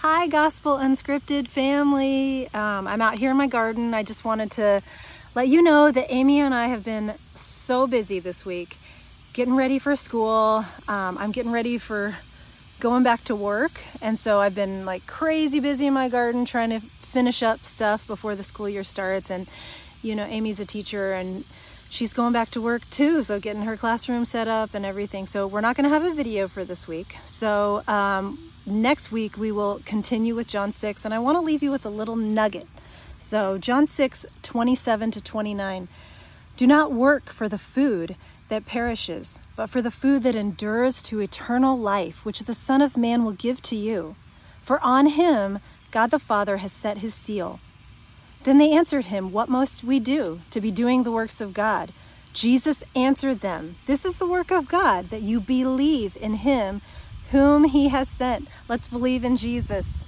Hi, Gospel Unscripted family. Um, I'm out here in my garden. I just wanted to let you know that Amy and I have been so busy this week getting ready for school. Um, I'm getting ready for going back to work. And so I've been like crazy busy in my garden trying to finish up stuff before the school year starts. And, you know, Amy's a teacher and she's going back to work too. So getting her classroom set up and everything. So we're not going to have a video for this week. So, um, next week we will continue with John 6, and I want to leave you with a little nugget. So, John 6, 27 to 29. Do not work for the food that perishes, but for the food that endures to eternal life, which the Son of Man will give to you. For on him God the Father has set his seal. Then they answered him, What must we do to be doing the works of God? Jesus answered them, This is the work of God, that you believe in him whom he has sent. Let's believe in Jesus.